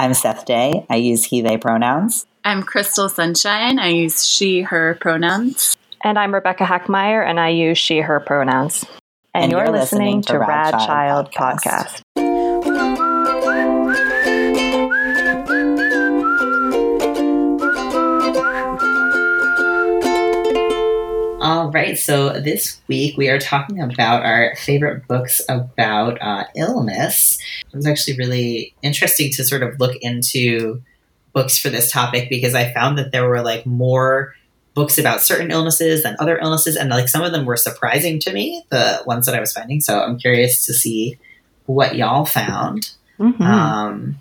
I'm Seth Day. I use he, they pronouns. I'm Crystal Sunshine. I use she, her pronouns. And I'm Rebecca Hackmeyer, and I use she, her pronouns. And, and you're, you're, listening, listening to, to Rad, Rad Child, Child Podcast. Podcast. All right, so this week we are talking about our favorite books about uh, illness. It was actually really interesting to sort of look into books for this topic because I found that there were like more books about certain illnesses than other illnesses, and like some of them were surprising to me, the ones that I was finding. So I'm curious to see what y'all found. Mm-hmm. Um,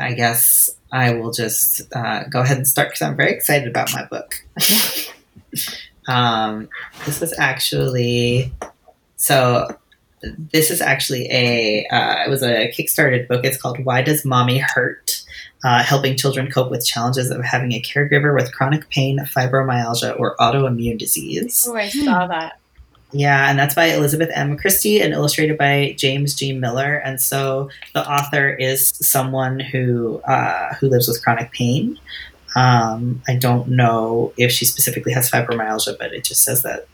I guess I will just uh, go ahead and start because I'm very excited about my book. Um, this was actually so. This is actually a uh, it was a kickstarted book. It's called "Why Does Mommy Hurt." Uh, helping children cope with challenges of having a caregiver with chronic pain, fibromyalgia, or autoimmune disease. Oh, I saw that. Yeah, and that's by Elizabeth M. Christie and illustrated by James G. Miller. And so the author is someone who uh, who lives with chronic pain. Um, I don't know if she specifically has fibromyalgia, but it just says that.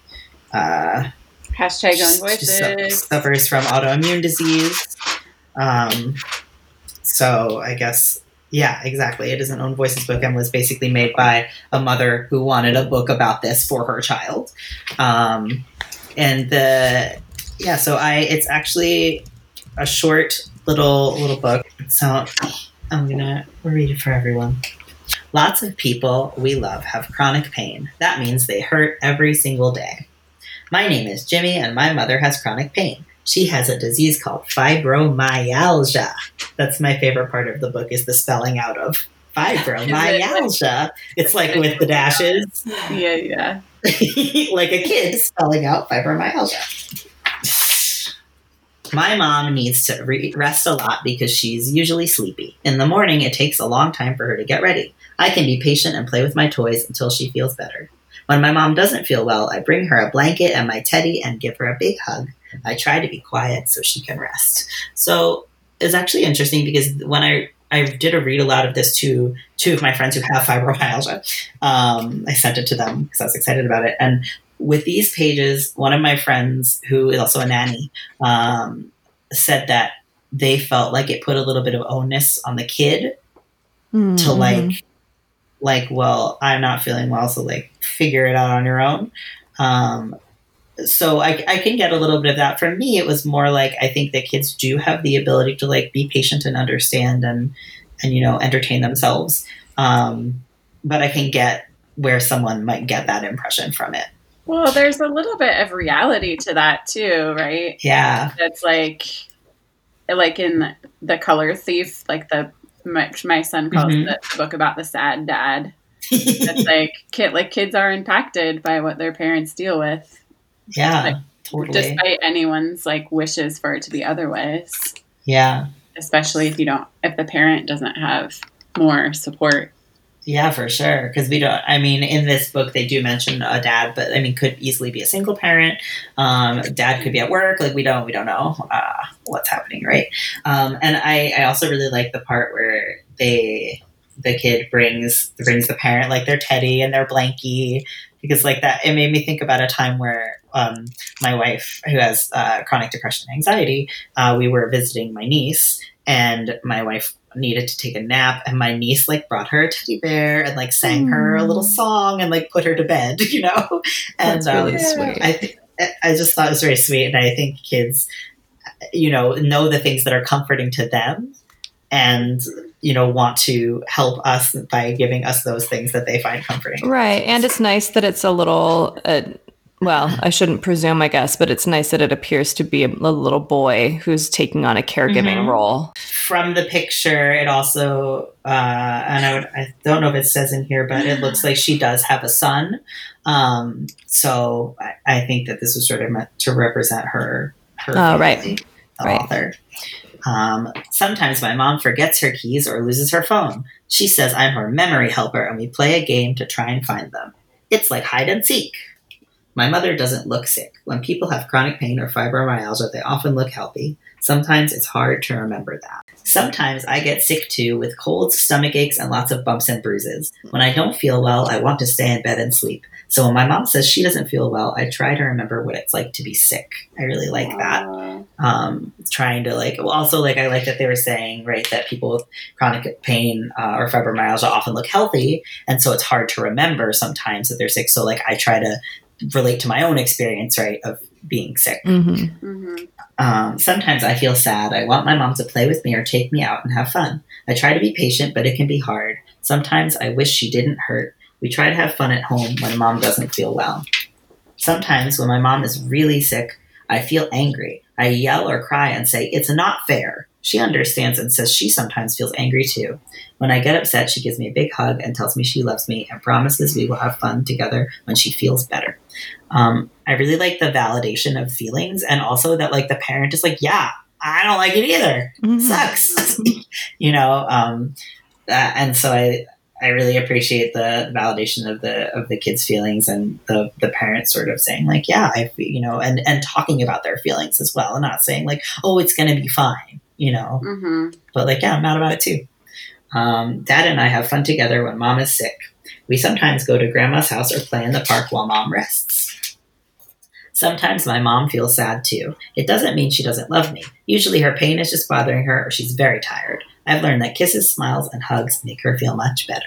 Uh, Hashtag own voices. Suffers from autoimmune disease. Um, so I guess, yeah, exactly. It is an own voices book and was basically made by a mother who wanted a book about this for her child. Um, and the, yeah, so I, it's actually a short little, little book. So I'm going to read it for everyone. Lots of people we love have chronic pain. That means they hurt every single day. My name is Jimmy, and my mother has chronic pain. She has a disease called fibromyalgia. That's my favorite part of the book is the spelling out of fibromyalgia. It's like with the dashes. Yeah, yeah. like a kid spelling out fibromyalgia. My mom needs to re- rest a lot because she's usually sleepy. In the morning, it takes a long time for her to get ready. I can be patient and play with my toys until she feels better. When my mom doesn't feel well, I bring her a blanket and my teddy and give her a big hug. I try to be quiet so she can rest. So it's actually interesting because when I I did a read aloud of this to two of my friends who have fibromyalgia. Um, I sent it to them because I was excited about it. And with these pages, one of my friends, who is also a nanny, um, said that they felt like it put a little bit of onus on the kid mm-hmm. to like like, well, I'm not feeling well, so like figure it out on your own. Um, so I, I can get a little bit of that. For me, it was more like I think that kids do have the ability to like be patient and understand and and you know entertain themselves. Um, but I can get where someone might get that impression from it. Well, there's a little bit of reality to that too, right? Yeah, it's like like in the color thief, like the my, my son calls mm-hmm. the book about the sad dad. it's like kid like kids are impacted by what their parents deal with. Yeah, like, totally. Despite anyone's like wishes for it to be otherwise. Yeah. Especially if you don't, if the parent doesn't have more support. Yeah, for sure. Because we don't. I mean, in this book, they do mention a dad, but I mean, could easily be a single parent. Um, dad could be at work. Like we don't. We don't know uh, what's happening, right? Um, and I, I also really like the part where they, the kid brings brings the parent like their teddy and their blankie because like that. It made me think about a time where um, my wife, who has uh, chronic depression and anxiety, uh, we were visiting my niece, and my wife needed to take a nap and my niece like brought her a teddy bear and like sang mm. her a little mm. song and like put her to bed you know and That's really um, sweet i think i just thought it was very sweet and i think kids you know know the things that are comforting to them and you know want to help us by giving us those things that they find comforting right and it's nice that it's a little uh, well, I shouldn't presume, I guess, but it's nice that it appears to be a, a little boy who's taking on a caregiving mm-hmm. role. From the picture, it also, uh, and I, would, I, don't know if it says in here, but it looks like she does have a son. Um, so I, I, think that this was sort of meant to represent her. her oh, family, right. The right. author. Um, sometimes my mom forgets her keys or loses her phone. She says I'm her memory helper, and we play a game to try and find them. It's like hide and seek. My mother doesn't look sick. When people have chronic pain or fibromyalgia, they often look healthy. Sometimes it's hard to remember that. Sometimes I get sick too with colds, stomach aches, and lots of bumps and bruises. When I don't feel well, I want to stay in bed and sleep. So when my mom says she doesn't feel well, I try to remember what it's like to be sick. I really like that. Um, trying to like, well, also like I like that they were saying right that people with chronic pain uh, or fibromyalgia often look healthy, and so it's hard to remember sometimes that they're sick. So like I try to relate to my own experience right of being sick. Mm-hmm. hmm Um, sometimes I feel sad. I want my mom to play with me or take me out and have fun. I try to be patient, but it can be hard. Sometimes I wish she didn't hurt. We try to have fun at home when mom doesn't feel well. Sometimes when my mom is really sick, I feel angry. I yell or cry and say, It's not fair. She understands and says she sometimes feels angry too. When I get upset, she gives me a big hug and tells me she loves me and promises we will have fun together when she feels better. Um, I really like the validation of feelings and also that like the parent is like, yeah, I don't like it either. Mhm. Sucks, you know. Um, uh, and so I I really appreciate the validation of the of the kids' feelings and the the parents sort of saying like, yeah, I you know, and and talking about their feelings as well, and not saying like, oh, it's gonna be fine, you know? Hmm but like yeah i'm mad about it too. Um, dad and i have fun together when mom is sick. We sometimes go to grandma's house or play in the park while mom rests. Sometimes my mom feels sad too. It doesn't mean she doesn't love me. Usually her pain is just bothering her or she's very tired. I've learned that kisses smiles and hugs make her feel much better.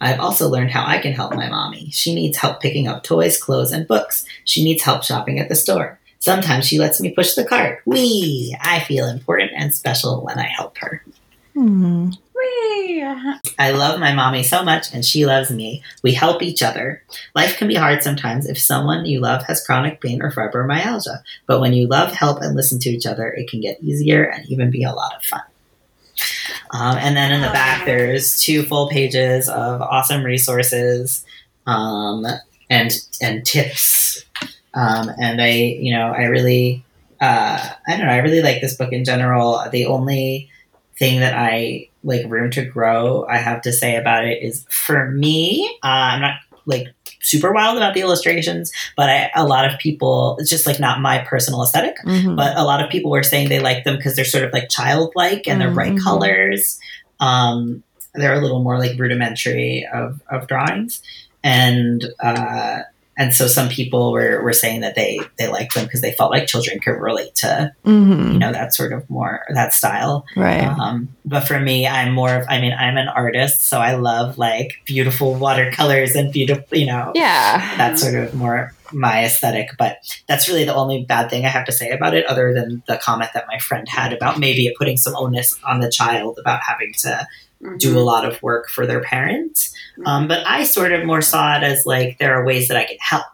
I've also learned how I can help my mommy. She needs help picking up toys, clothes, and books. She needs help shopping at the store. Sometimes she lets me push the cart. Wee! I feel important and special when I help her. Hmm. Whee! I love my mommy so much and she loves me. We help each other. Life can be hard sometimes if someone you love has chronic pain or fibromyalgia, but when you love, help, and listen to each other, it can get easier and even be a lot of fun. Um, and then in the back, there's two full pages of awesome resources um, and and tips. Um, and I, you know, I really, uh, I don't know, I really like this book in general. The only thing that I like room to grow, I have to say about it is for me, uh, I'm not like super wild about the illustrations, but I, a lot of people, it's just like not my personal aesthetic Mhm. but a lot of people were saying they like them because they're sort of like childlike and they're bright Mhm. colors. Um, they're a little more like rudimentary of, of drawings, and uh, and so some people were, were saying that they they liked them because they felt like children could relate to Mhm. you know that sort of more that style. Right. Um, but for me, I'm more of I mean I'm an artist, so I love like beautiful watercolors and beautiful you know yeah. that's sort of more my aesthetic but that's really the only bad thing i have to say about it other than the comment that my friend had about maybe it putting some onus on the child about having to do a lot of work for their parents um, but i sort of more saw it as like there are ways that i can help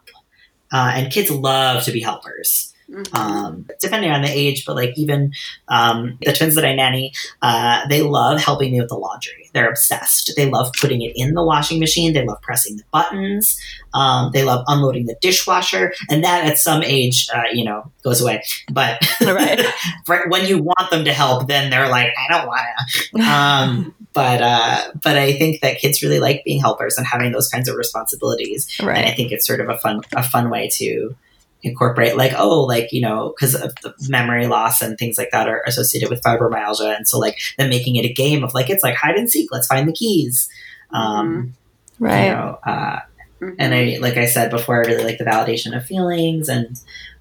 uh, and kids love to be helpers Mhm. um, depending on the age, but like even um, the twins that I nanny, uh, they love helping me with the laundry. They're obsessed. They love putting it in the washing machine. They love pressing the buttons. Um, they love unloading the dishwasher, and that at some age, uh, you know, goes away. But Right. when you want them to help, then they're like, I don't want to. But uh, but I think that kids really like being helpers and having those kinds of responsibilities. And I think it's sort of a fun a fun way to incorporate like oh like you know because of the memory loss and things like that are associated with fibromyalgia. And so like then making it a game of like it's like hide and seek. Let's find the keys. Um Right. you know uh, Mhm. and I like I said before I really like the validation of feelings and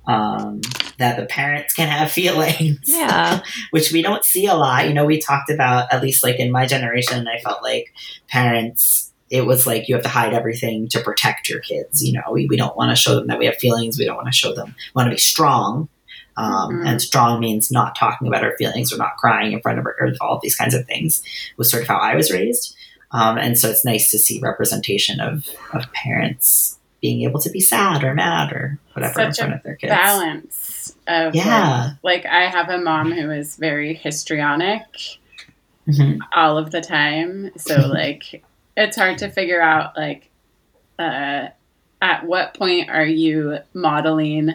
um that the parents can have feelings Yeah. which we don't see a lot. You know, we talked about at least like in my generation, I felt like parents. It was like you have to hide everything to protect your kids. You know, we, we don't want to show them that we have feelings. We don't want to show them. We want to be strong. Um, Mhm. And strong means not talking about our feelings or not crying in front of her, or all of these kinds of things was sort of how I was raised. Um, and so it's nice to see representation of, of parents being able to be sad or mad or whatever in Such a front of their kids. balance of Yeah. like, like I have a mom who is very histrionic Mhm. all of the time. So like it's hard to figure out like uh at what point are you modeling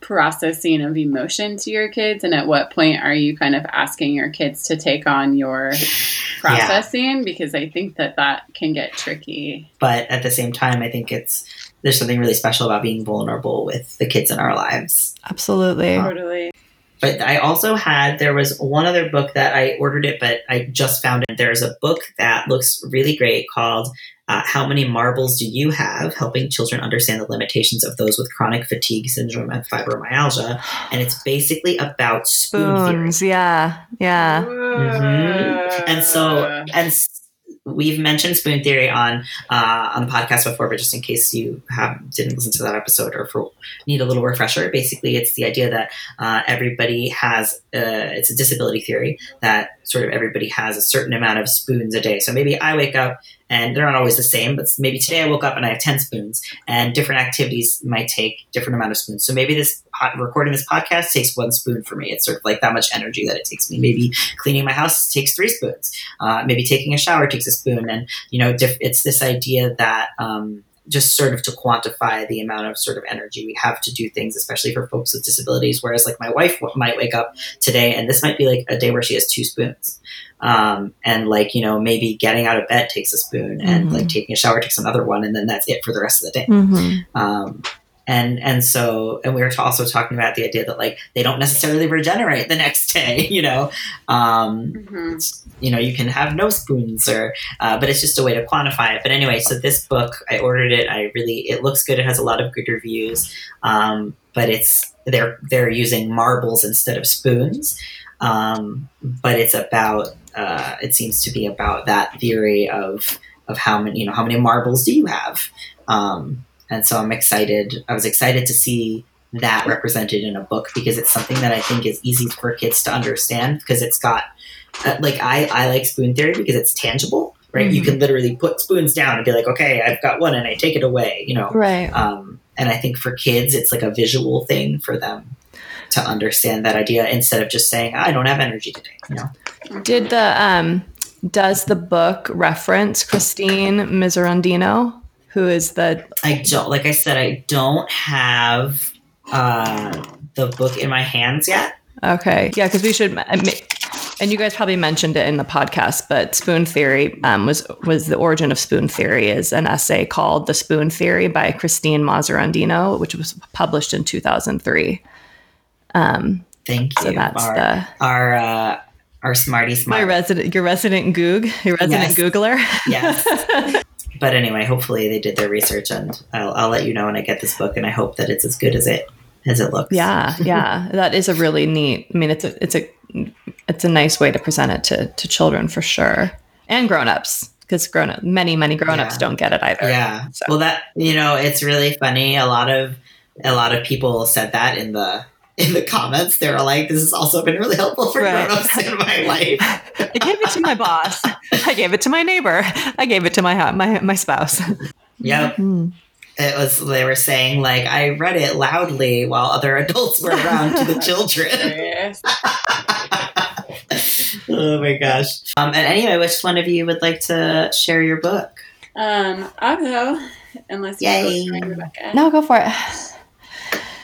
processing of emotion to your kids and at what point are you kind of asking your kids to take on your processing because I think that that can get tricky. but at the same time, I think it's there's something really special about being vulnerable with the kids in our lives. Absolutely. Um, totally. But I also had there was one other book that I ordered it, but I just found it. There's a book that looks really great called uh, "How Many Marbles Do You Have?" Helping children understand the limitations of those with chronic fatigue syndrome and fibromyalgia, and it's basically about spoon theory. Spoons. Yeah. Yeah. Mhm. And so, and s- we've mentioned spoon theory on uh, on the podcast before, but just in case you have didn't listen to that episode or for need a little refresher, basically it's the idea that uh, everybody has uh, it's a disability theory that sort of everybody has a certain amount of spoons a day. So maybe I wake up and they're not always the same, but maybe today I woke up and I have ten spoons, and different activities might take different amount of spoons. So maybe this recording this podcast takes one spoon for me. It's sort of like that much energy that it takes me. Maybe cleaning my house takes three spoons. Uh, maybe taking a shower takes a spoon, and you know, diff- it's this idea that um, just sort of to quantify the amount of sort of energy we have to do things, especially for folks with disabilities. Whereas, like my wife w- might wake up today, and this might be like a day where she has two spoons, um, and like you know, maybe getting out of bed takes a spoon, and Mhm. like taking a shower takes another one, and then that's it for the rest of the day hmm um, and and so and we were also talking about the idea that like they don't necessarily regenerate the next day you know? Um, Mhm. you know you can have no spoons or uh, but it's just a way to quantify it. But anyway so this book i ordered it. I really it looks good. It has a lot of good reviews. Um, but it's they're they're using marbles instead of spoons. Um, but it's about uh, it seems to be about that theory of of how many you know how many marbles do you have? Um, and so i'm excited i was excited to see that represented in a book because it's something that i think is easy for kids to understand because it's got uh, like I, I like spoon theory because it's tangible right you Mhm. can literally put spoons down and be like okay i've got one and i take it away you know Right. um, and i think for kids it's like a visual thing for them to understand that idea instead of just saying i don't have energy today you know Did the um does the book reference Christine Miserandino, who is the i don't like i said i don't have uh, the book in my hands yet okay? Yeah, because we should. And you guys probably mentioned it in the podcast, but spoon theory um, was was the origin of spoon theory is an essay called "The Spoon Theory" by Christine Miserandino, which was published in two thousand three. Um, thank you so that's our the our, uh, our smarty my resident your resident goog your resident Yes. Googler. yes but anyway hopefully they did their research and I'll, I'll let you know when i get this book and i hope that it's as good as it as it looks Yeah, yeah, that is a really neat. I mean, it's a it's a it's a nice way to present it to to children for sure, and grown-ups because grown up many many grown-ups Yeah. don't get it either. Yeah. So- Well, that you know, it's really funny. A lot of a lot of people said that in the in the comments. They were like, "This has also been really helpful for Right. grown-ups in my life." I gave it to my boss. I gave it to my neighbor. I gave it to my my my spouse. Yep. Mm. It was. They were saying like, "I read it loudly while other adults were around to the children." Oh my gosh. Um. And anyway, which one of you would like to share your book? Um, I'll go unless you Yay. go, Rebecca. No, go for it.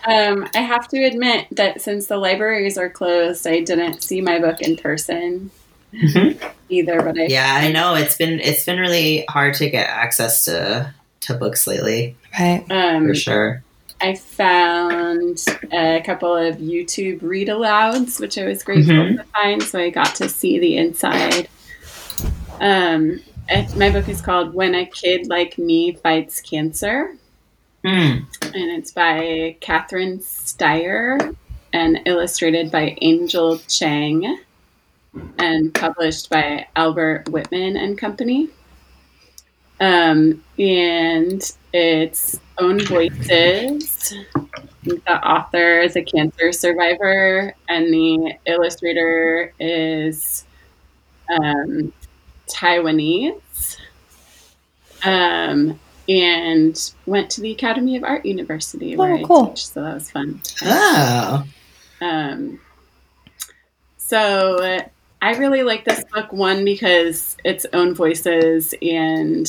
Um, I have to admit that since the libraries are closed, I didn't see my book in person Mhm. either. But I Yeah, I know it's been it's been really hard to get access to to books lately Right. um, for sure. I found a couple of YouTube read alouds, which I was grateful Mhm. to find. So I got to see the inside. Um, my book is called "When a Kid Like Me Fights Cancer." Hmm. and it's by Catherine Stier and illustrated by Angel Chang and published by Albert Whitman and Company. Um, and it's own voices. The author is a cancer survivor, and the illustrator is um, Taiwanese. Um, and went to the Academy of Art University where Oh, I teach, so that was fun. Oh. Um, so uh, I really like this book one because its own voices and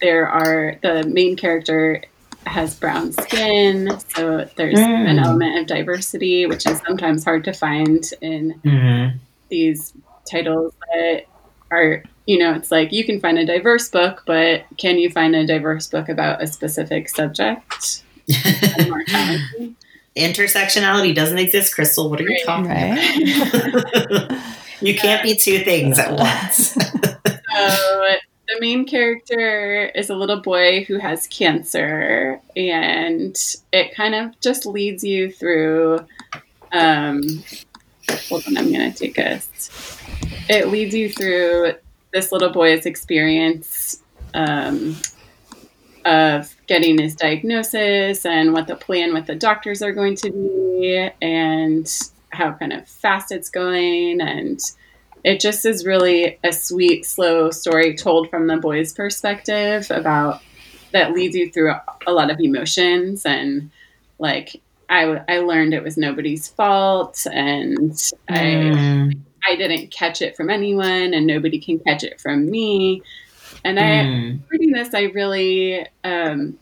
there are the main character has brown skin, so there's Mm. an element of diversity which is sometimes hard to find in hmm these titles that are you know, it's like you can find a diverse book, but can you find a diverse book about a specific subject? Intersectionality doesn't exist, Crystal. What are you talking Right. about? you can't be two things at once. So the main character is a little boy who has cancer, and it kind of just leads you through. Um, hold on, I'm gonna take us. It leads you through this little boy's experience um, of getting his diagnosis and what the plan with the doctors are going to be, and how kind of fast it's going, and it just is really a sweet, slow story told from the boy's perspective about that leads you through a lot of emotions. And like I, I learned it was nobody's fault. And Mm, I didn't catch it from anyone and nobody can catch it from me and I mm, reading this I really um,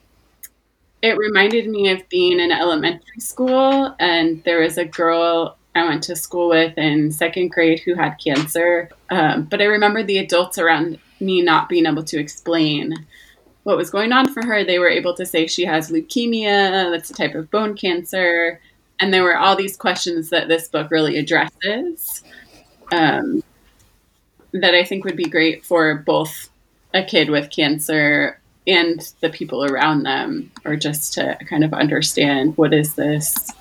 it reminded me of being in elementary school and there was a girl I went to school with in second grade who had cancer. Um, but I remember the adults around me not being able to explain what was going on for her. They were able to say she has leukemia, that's a type of bone cancer. And there were all these questions that this book really addresses um, that I think would be great for both a kid with cancer and the people around them, or just to kind of understand what is this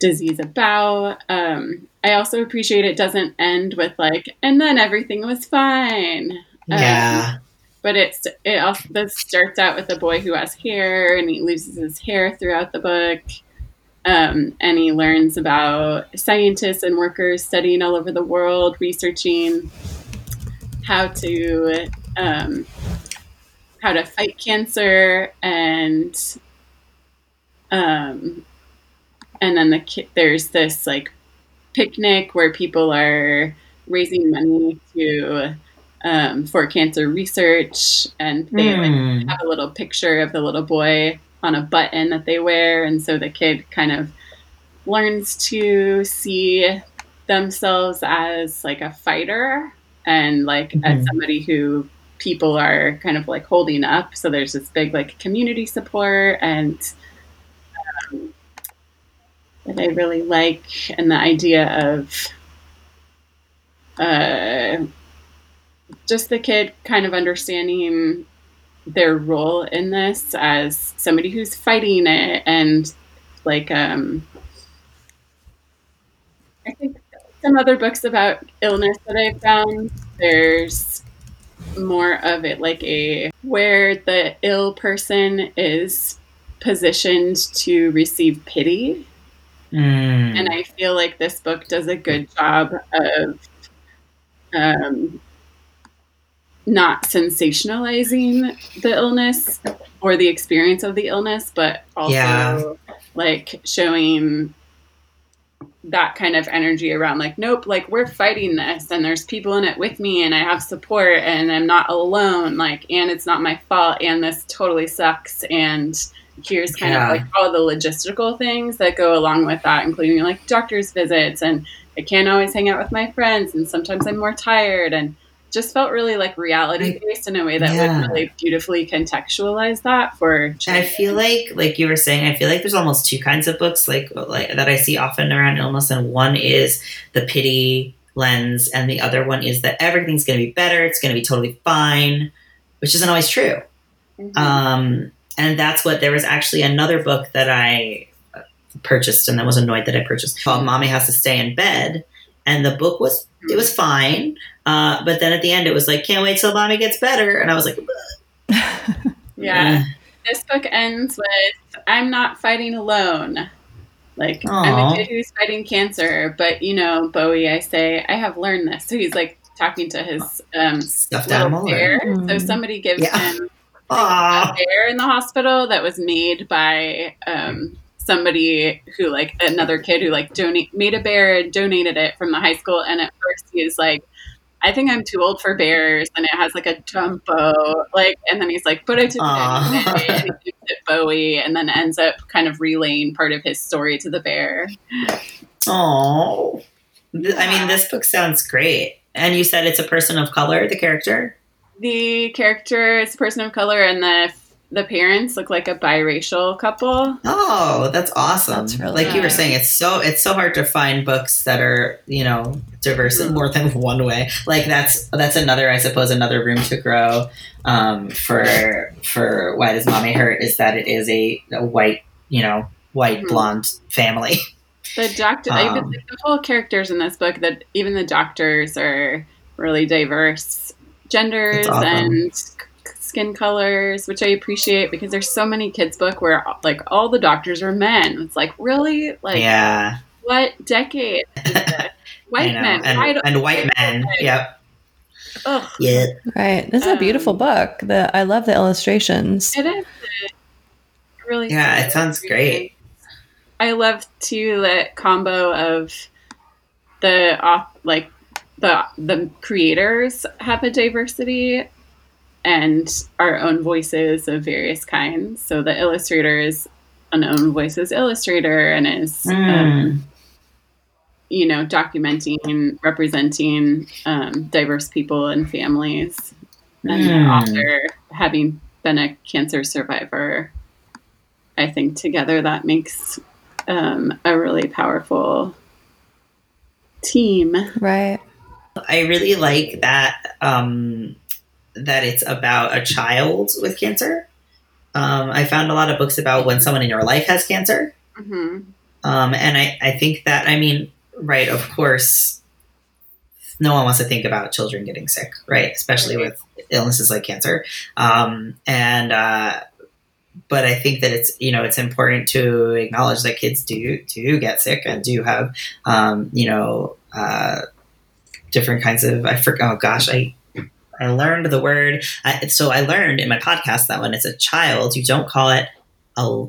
disease about. Um, I also appreciate it doesn't end with like, and then everything was fine. Um, yeah. but it's it also starts out with a boy who has hair and he loses his hair throughout the book. Um, and he learns about scientists and workers studying all over the world, researching how to um, how to fight cancer and um, and then the ki- there's this like picnic where people are raising money to um, for cancer research and they like Mm, have a little picture of the little boy on a button that they wear and so the kid kind of learns to see themselves as like a fighter and like as Mhm. somebody who people are kind of like holding up so there's this big like community support and um, that i really like and the idea of uh, just the kid kind of understanding their role in this as somebody who's fighting it and like um I think some other books about illness that I've found there's more of it like a where the ill person is positioned to receive pity mm. and I feel like this book does a good job of um, not sensationalizing the illness or the experience of the illness, but also Yeah. like showing that kind of energy around like nope like we're fighting this and there's people in it with me and i have support and i'm not alone like and it's not my fault and this totally sucks and here's kind Yeah. of like all the logistical things that go along with that including like doctor's visits and i can't always hang out with my friends and sometimes i'm more tired and just felt really like reality based in a way that Yeah. would really beautifully contextualize that for And I feel like, like you were saying, I feel like there's almost two kinds of books, like like that I see often around illness, and one is the pity lens, and the other one is that everything's going to be better, it's going to be totally fine, which isn't always true. Mhm. Um, and that's what there was actually another book that I uh, purchased and then was annoyed that I purchased called "Mommy Has to Stay in Bed," and the book was it was fine, uh, but then at the end it was like, "Can't wait till mommy gets better," and I was like, yeah this book ends with I'm not fighting alone. Like I'm a kid who's fighting cancer, but you know, Bowie, I say I have learned this. So he's like talking to his um, stuffed little animal." or- bear. So Mm. somebody gives Yeah. him a Aw. bear in the hospital that was made by um, somebody who like another kid who like donate made a bear and donated it from the high school. And at first he's like. I think I'm too old for bears, and it has like a jumbo, like, and then he's like, "But I took it anyway," and he it Bowie, and then ends up kind of relaying part of his story to the bear. Oh, I mean, this book sounds great. And you said it's a person of color, the character? The character is a person of color, and the the parents look like a biracial couple. Oh, that's awesome. That's really like you were saying, it's so it's so hard to find books that are, you know, diverse in more than one way. Like that's that's another, I suppose, another room to grow um, for for why does mommy hurt is that it is a, a white, you know, white Mhm. blonde family. The doctor, Um, even the whole characters in this book, that even the doctors are really diverse genders awesome. and c- skin colors, which I appreciate because there's so many kids' book where like all the doctors are men. It's like really like yeah, what decade? Is White men, and, why do- and white men. Yep. Ugh, Yeah. Right. This is a beautiful Um, book. The I love the illustrations. it is it really. Yeah, it sounds great. I love too the combo of the auth- like the the creators have a diversity and our own voices of various kinds. So the illustrator is an own voices illustrator and is um, Mm. you know documenting representing um, diverse people and families and the Mm. author having been a cancer survivor i think together that makes um, a really powerful team Right. I really like that um, that it's about a child with cancer. Um, I found a lot of books about when someone in your life has cancer, hmm um, and I, I think that I mean, right? Of course, no one wants to think about children getting sick, right? Especially Right. with illnesses like cancer, um, and uh, but I think that it's you know it's important to acknowledge that kids do do get sick and do have um, you know uh, different kinds of I forgot. Oh gosh, I I learned the word. I, so I learned in my podcast that when it's a child, you don't call it a,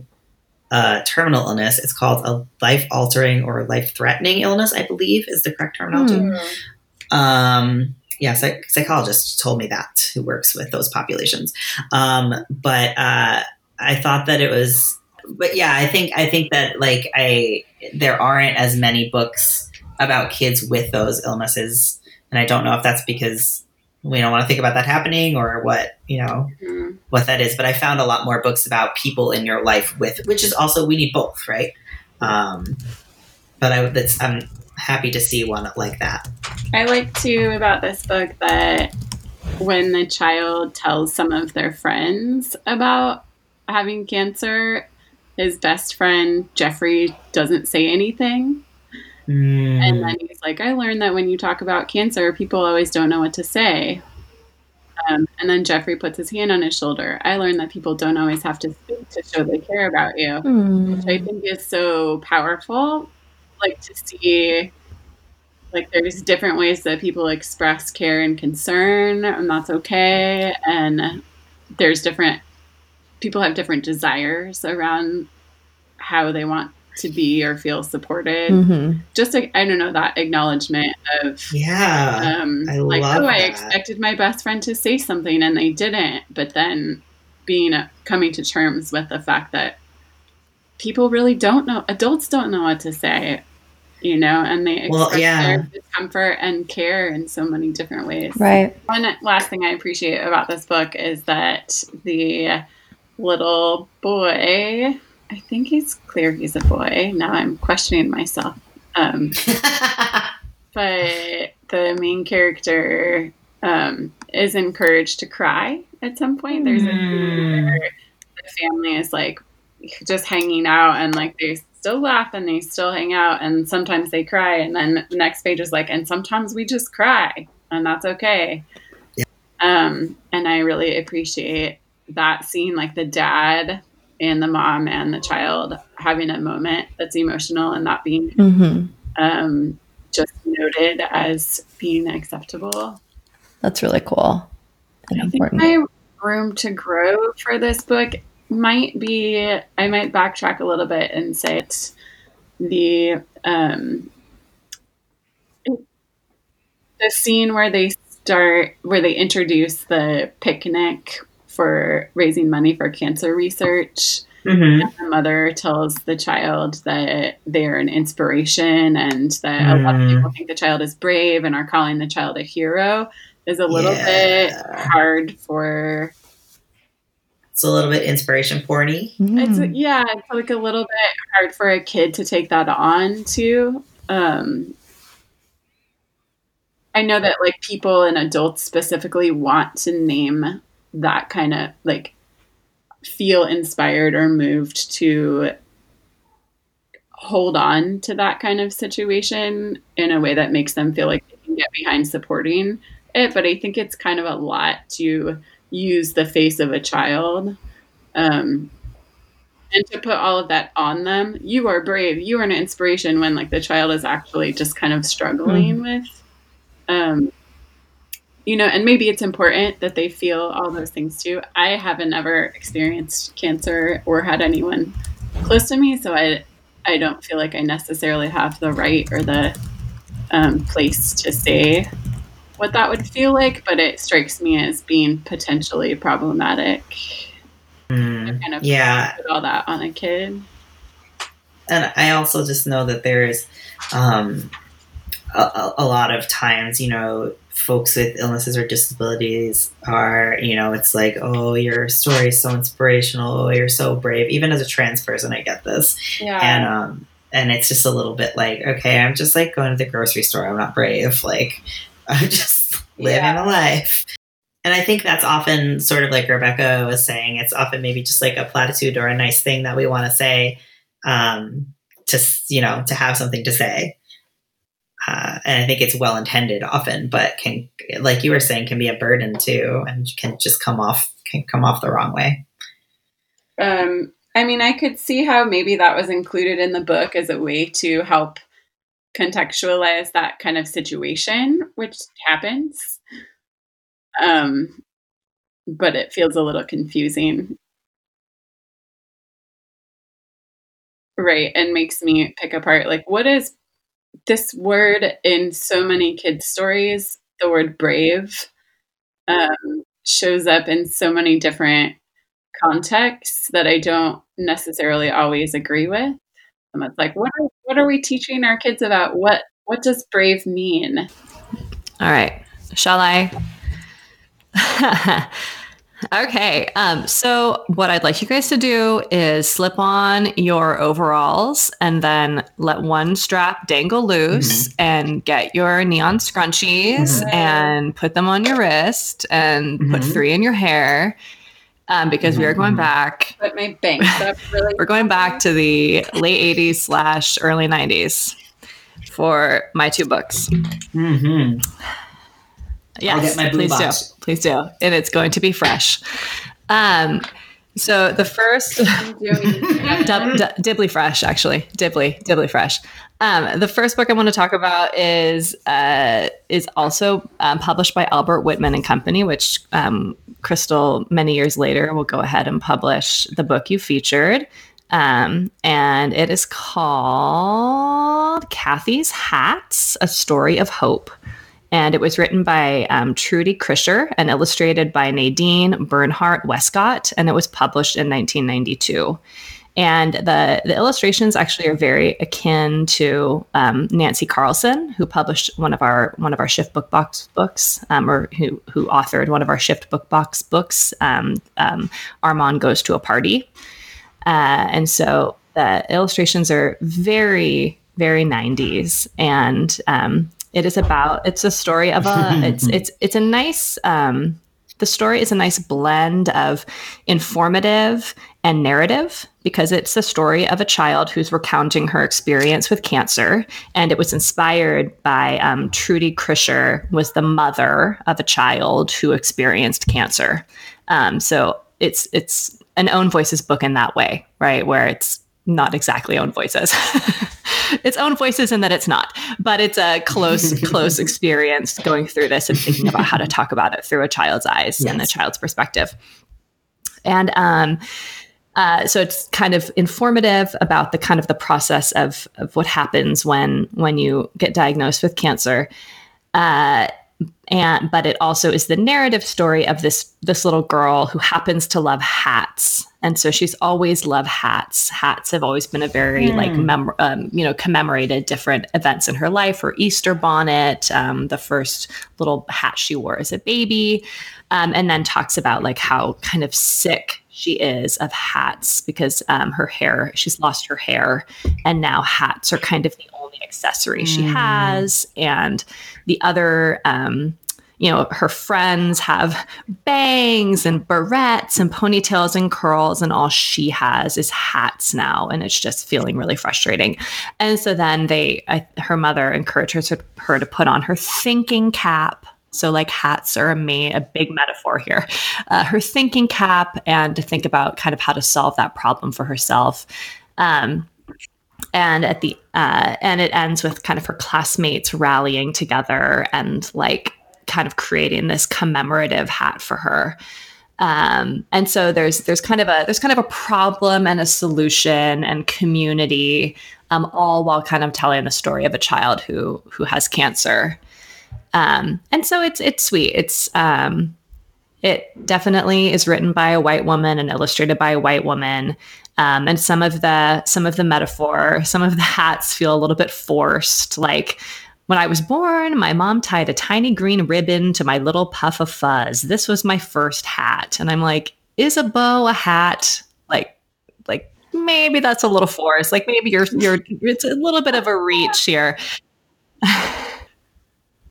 a terminal illness. It's called a life altering or life threatening illness. I believe is the correct terminology. Hmm. Um, yeah, psych- psychologist told me that who works with those populations. Um, but uh, I thought that it was, but yeah, I think I think that like I there aren't as many books about kids with those illnesses, and I don't know if that's because we don't want to think about that happening or what you know Mhm. what that is. But I found a lot more books about people in your life with, which is also we need both, right? Um, but I that's I'm happy to see one like that. i like too about this book that when the child tells some of their friends about having cancer his best friend jeffrey doesn't say anything Mm. And then he's like, I learned that when you talk about cancer, people always don't know what to say. Um, and then Jeffrey puts his hand on his shoulder. I learned that people don't always have to speak to show they care about you, Hmm. which I think is so powerful. Like to see, like, there's different ways that people express care and concern, and that's okay. And there's different, people have different desires around how they want to be or feel supported Mhm. just like I don't know that acknowledgement of Yeah. um I like love oh I expected my best friend to say something and they didn't but then being uh, coming to terms with the fact that people really don't know adults don't know what to say you know and they Well, express yeah. their discomfort and care in so many different ways Right. one last thing I appreciate about this book is that the little boy, I think he's clear he's a boy. Now I'm questioning myself. Um, but the main character um, is encouraged to cry at some point. There's a Mm. where the family is like just hanging out and like they still laugh and they still hang out and sometimes they cry and then the next page is like and sometimes we just cry and that's okay. Um, and I really appreciate that scene, like the dad and the mom and the child having a moment that's emotional and not being hmm um, just noted as being acceptable. That's really cool and I think my room to grow for this book might be I might backtrack a little bit and say it's the um, the scene where they start where they introduce the picnic for raising money for cancer research Mm-hmm. the mother tells the child that they're an inspiration and that a lot of Mm. people think the child is brave and are calling the child a hero is a little bit hard for It's a little bit inspiration porny. it's Mm. yeah it's like a little bit hard for a kid to take that on too um i know that like people and adults specifically want to name that kind of like feel inspired or moved to hold on to that kind of situation in a way that makes them feel like they can get behind supporting it. But i think it's kind of a lot to use the face of a child um, and to put all of that on them. You are brave. You are an inspiration when like the child is actually just kind of struggling with um, you know and maybe it's important that they feel all those things too. I haven't ever experienced cancer or had anyone close to me so i i don't feel like i necessarily have the right or the um, place to say what that would feel like but it strikes me as being potentially problematic. Mm. kind of Yeah, put all that on a kid. And I also just know that there's um, a, a, a lot of times, you know, folks with illnesses or disabilities are, you know, it's like, oh, your story is so inspirational. Oh, you're so brave. Even as a trans person, I get this, yeah and um, and it's just a little bit like, okay, I'm just like going to the grocery store. I'm not brave. Like, I'm just living Yeah. a life. And I think that's often sort of like Rebecca was saying, it's often maybe just like a platitude or a nice thing that we want to say um, to, you know, to have something to say. Uh, and I think it's well intended often, but can, like you were saying, can be a burden too, and can just come off can come off the wrong way. Um, I mean, I could see how maybe that was included in the book as a way to help contextualize that kind of situation, which happens. Um, but it feels a little confusing. Right. And makes me pick apart like, what is this word in so many kids' stories? The word brave um, shows up in so many different contexts that I don't necessarily always agree with. And it's like, what are, what are we teaching our kids about? What what does brave mean? All right. Shall I? okay. Um, so, what I'd like you guys to do is slip on your overalls and then let one strap dangle loose and get your neon scrunchies Mhm. and put them on your wrist and put Mhm. three in your hair um, because we are going Mhm. back. Put my bangs up really. We're going back to the late 80s slash early 90s for my two books. Yes, get my blue please box. do. Please do. And it's going to be fresh. Um, so the first I'm doing Dub, d- Dibbly Fresh, actually, Dibbly, Dibbly Fresh. Um, the first book I want to talk about is uh, is also um, published by Albert Whitman and Company, which um, Crystal many years later will go ahead and publish the book you featured, um, and it is called Kathy's Hats: A Story of Hope. And it was written by um, Trudy Krisher and illustrated by Nadine Bernard Westcott, and it was published in 1992. And the, the illustrations actually are very akin to um, Nancy Carlson, who published one of our one of our Shift Book Box books, um, or who who authored one of our Shift Book Box books. Um, um, Armand goes to a party, uh, and so the illustrations are very very 90s, and um, it is about it's a story of a it's it's it's a nice um, the story is a nice blend of informative and narrative because it's the story of a child who's recounting her experience with cancer. And it was inspired by um, trudy krisher was the mother of a child who experienced cancer. Um, so it's it's an own voices book in that way right? Where it's not exactly own voices. It's own voices in that it's not but it's a close close experience going through this and thinking about how to talk about it through a child's eyes and a child's perspective. And um uh, so it's kind of informative about the kind of the process of, of what happens when when you get diagnosed with cancer. Uh, and but it also is the narrative story of this this little girl who happens to love hats and so she's always loved hats hats have always been a very mm. like mem- um, you know commemorated different events in her life her easter bonnet um, the first little hat she wore as a baby um, and then talks about like how kind of sick she is of hats because um, her hair she's lost her hair and now hats are kind of the only accessory mm. she has and the other um, you know, her friends have bangs and barrettes and ponytails and curls, and all she has is hats now. And it's just feeling really frustrating. And so then they, I, her mother encourages her, her to put on her thinking cap. So, like hats are a, main, a big metaphor here. Uh, her thinking cap and to think about kind of how to solve that problem for herself. Um, and at the uh, and it ends with kind of her classmates rallying together and like kind of creating this commemorative hat for her. Um, and so there's there's kind of a there's kind of a problem and a solution and community, um, all while kind of telling the story of a child who who has cancer. Um, and so it's it's sweet. It's um, it definitely is written by a white woman and illustrated by a white woman. Um, and some of the some of the metaphor, some of the hats feel a little bit forced, like when I was born, my mom tied a tiny green ribbon to my little puff of fuzz. This was my first hat. And I'm like, is a bow a hat? Like, like maybe that's a little forced. Like maybe you're you're it's a little bit of a reach here.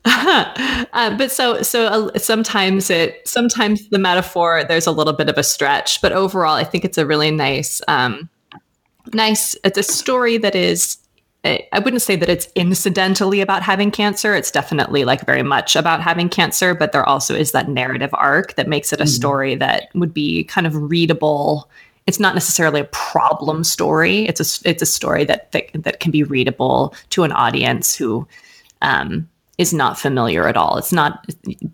uh, but so so uh, sometimes it sometimes the metaphor there's a little bit of a stretch, but overall I think it's a really nice um nice it's a story that is I wouldn't say that it's incidentally about having cancer. It's definitely like very much about having cancer, but there also is that narrative arc that makes it a mm-hmm. story that would be kind of readable. It's not necessarily a problem story. It's a it's a story that that, that can be readable to an audience who um, is not familiar at all. It's not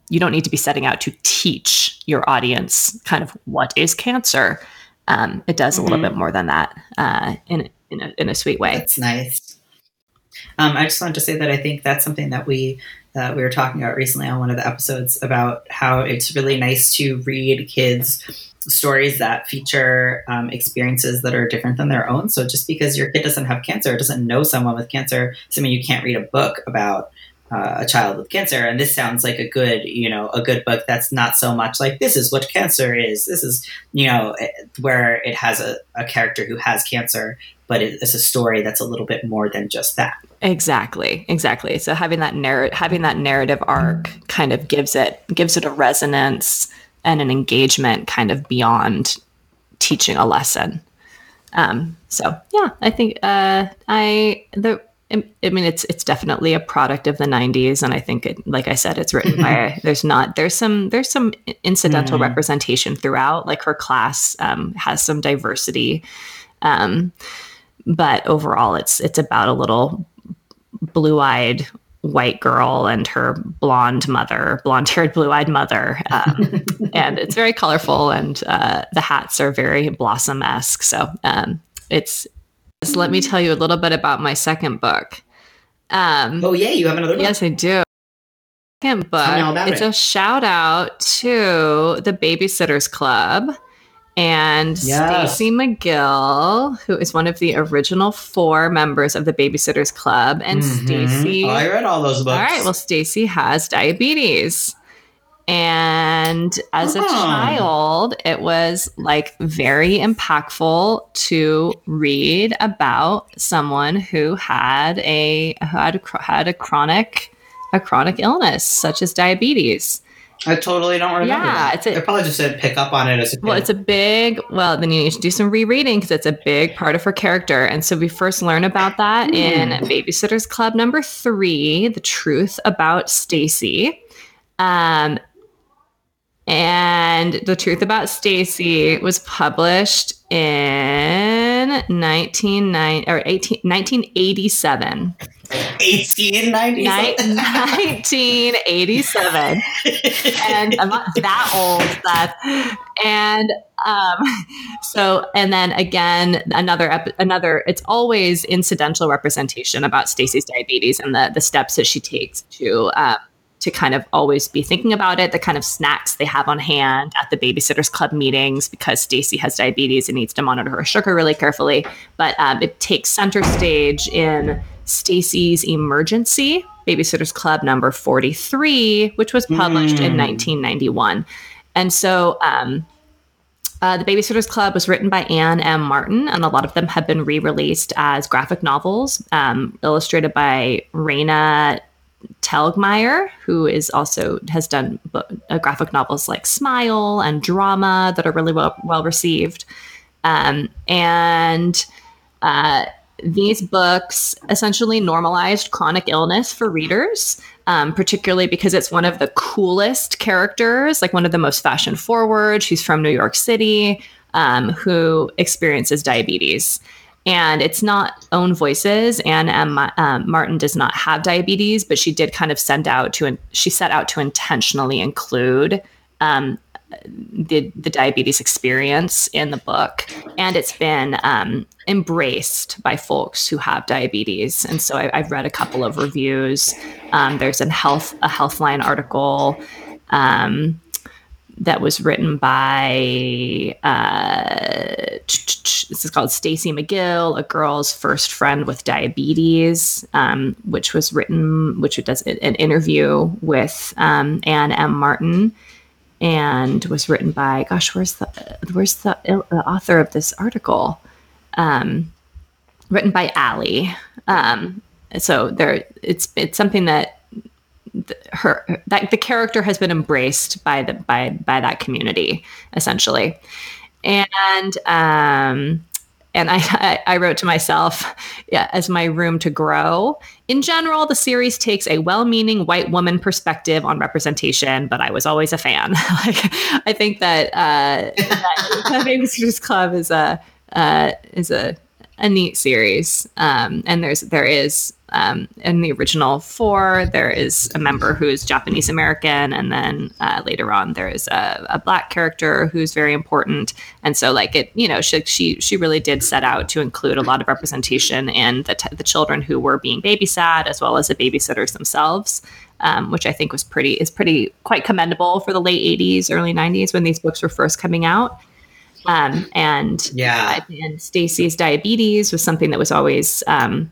you don't need to be setting out to teach your audience kind of what is cancer. Um, it does mm-hmm. a little bit mm-hmm. more than that uh, in in a, in a sweet way. That's nice. Um, I just wanted to say that I think that's something that we that we were talking about recently on one of the episodes about how it's really nice to read kids stories that feature um, experiences that are different than their own. So just because your kid doesn't have cancer, doesn't know someone with cancer, doesn't mean you can't read a book about uh, a child with cancer. And this sounds like a good, you know, a good book that's not so much like this is what cancer is. This is, you know, eh, where it has a, a character who has cancer, but it's a story that's a little bit more than just that. Exactly, exactly. So having that narrative, having that narrative arc, kind of gives it gives it a resonance and an engagement, kind of beyond teaching a lesson. Um, so yeah, I think uh, I the I mean, it's it's definitely a product of the '90s, and I think, it, like I said, it's written by. There's not there's some there's some incidental mm. representation throughout. Like her class um, has some diversity, um, but overall, it's it's about a little blue eyed white girl and her blonde mother, blonde haired, blue eyed mother. Um, and it's very colorful, and uh, the hats are very blossom esque. So um, it's. So let me tell you a little bit about my second book. Um, oh, yeah, you have another book? Yes, I do. Second book. It's it. a shout out to the Babysitters Club and yes. Stacey McGill, who is one of the original four members of the Babysitters Club. And mm-hmm. Stacey, oh, I read all those books. All right, well, Stacey has diabetes. And as a child, it was like very impactful to read about someone who had a had had a chronic a chronic illness such as diabetes. I totally don't remember. Yeah, it's a, I probably just said pick up on it as a kid. Well, it's a big. Well, then you need to do some rereading because it's a big part of her character. And so we first learn about that mm. in Babysitters Club number three, "The Truth About Stacey." Um, and the truth about Stacey was published in 1990 or 18, 1987. 1987. and I'm not that old, Seth. And um, so, and then again, another, ep- another, it's always incidental representation about Stacey's diabetes and the, the steps that she takes to, um, to kind of always be thinking about it, the kind of snacks they have on hand at the babysitters club meetings because Stacey has diabetes and needs to monitor her sugar really carefully. But um, it takes center stage in Stacey's Emergency, Babysitters Club number 43, which was published mm. in 1991. And so um, uh, the Babysitters Club was written by Anne M. Martin, and a lot of them have been re released as graphic novels, um, illustrated by Raina Telgemeier, who is also has done uh, graphic novels like Smile and Drama that are really well, well received. Um, and uh, these books essentially normalized chronic illness for readers, um, particularly because it's one of the coolest characters, like one of the most fashion forward. She's from New York City, um, who experiences diabetes. And it's not own voices. And um, Martin does not have diabetes, but she did kind of send out to, she set out to intentionally include um, the the diabetes experience in the book, and it's been um, embraced by folks who have diabetes. And so I, have read a couple of reviews. Um, there's a health a Healthline article um, that was written by uh, this is called Stacey McGill, a girl's first friend with diabetes, um, which was written, which does an interview with um, Anne M. Martin and was written by gosh where's the where's the, the author of this article um, written by Allie. Um, so there it's it's something that her that the character has been embraced by the by by that community essentially and um and I, I wrote to myself, yeah, as my room to grow. In general, the series takes a well-meaning white woman perspective on representation, but I was always a fan. like, I think that uh, that Babysitters Club is a uh, is a a neat series. Um, and there's there is um, in the original four there is a member who is Japanese American, and then uh, later on there is a, a, black character who's very important. And so like it, you know, she she, she really did set out to include a lot of representation in the t- the children who were being babysat as well as the babysitters themselves. Um, which I think was pretty is pretty quite commendable for the late '80s, early '90s when these books were first coming out. Um, and yeah, and Stacey's diabetes was something that was always um,